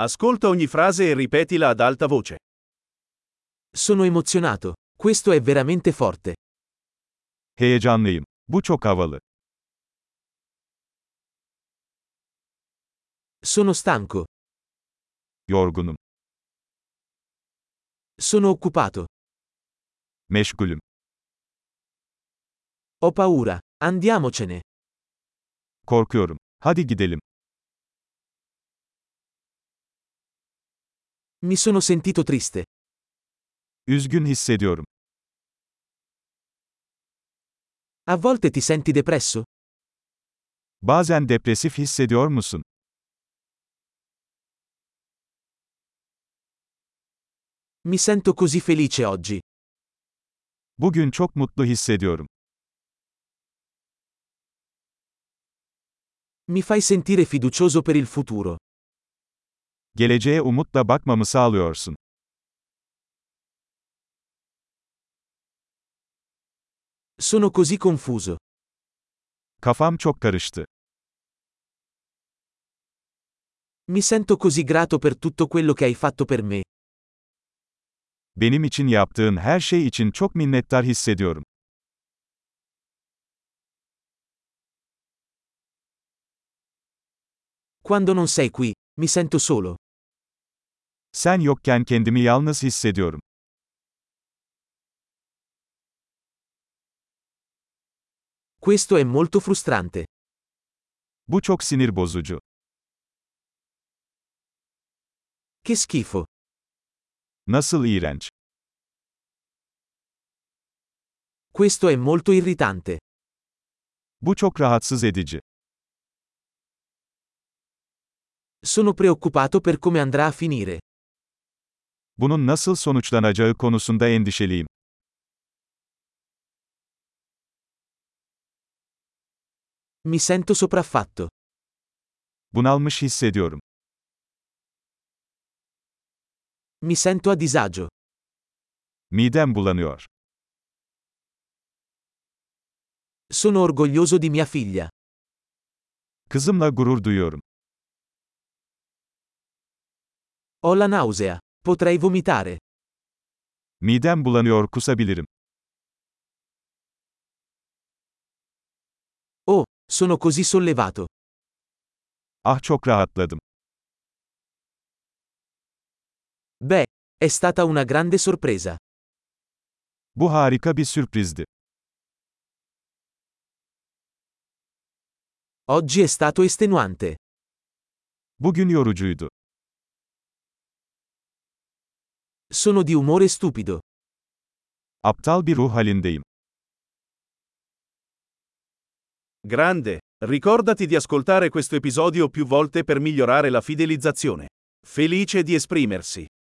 Ascolta ogni frase e ripetila ad alta voce. Sono emozionato. Questo è veramente forte. Heyecanlıyım. Bu çok havalı. Sono stanco. Yorgunum. Sono occupato. Meşgulüm. Ho paura. Andiamocene. Korkuyorum. Hadi gidelim. Mi sono sentito triste. Üzgün hissediyorum. A volte ti senti depresso? Bazen depresif hissediyor musun? Mi sento così felice oggi. Bugün çok mutlu hissediyorum. Mi fai sentire fiducioso per il futuro. Geleceğe umutla bakmamı sağlıyorsun. Sono così confuso. Kafam çok karıştı. Mi sento così grato per tutto quello che hai fatto per me. Benim için yaptığın her şey için çok minnettar hissediyorum. Quando non sei qui, mi sento solo. Sen yokken kendimi yalnız hissediyorum. Questo è molto frustrante. Bu çok sinir bozucu. Che schifo. Nasıl iğrenç. Questo è molto irritante. Bu çok rahatsız edici. Sono preoccupato per come andrà a finire. Bunun nasıl sonuçlanacağı konusunda endişeliyim. Mi sento sopraffatto. Bunalmış hissediyorum. Mi sento a disagio. Midem bulanıyor. Sono orgoglioso di mia figlia. Kızımla gurur duyuyorum. Ho la nausea. Potrei vomitare. Midem bulanıyor kusabilirim. Oh, sono così sollevato. Ah çok rahatladım. Beh, è stata una grande sorpresa. Bu harika bir sürprizdi. Oggi è stato estenuante. Bugün yorucuydu. Sono di umore stupido. Aptal bir ruh halindeyim. Grande. Ricordati di ascoltare questo episodio più volte per migliorare la fidelizzazione. Felice di esprimersi.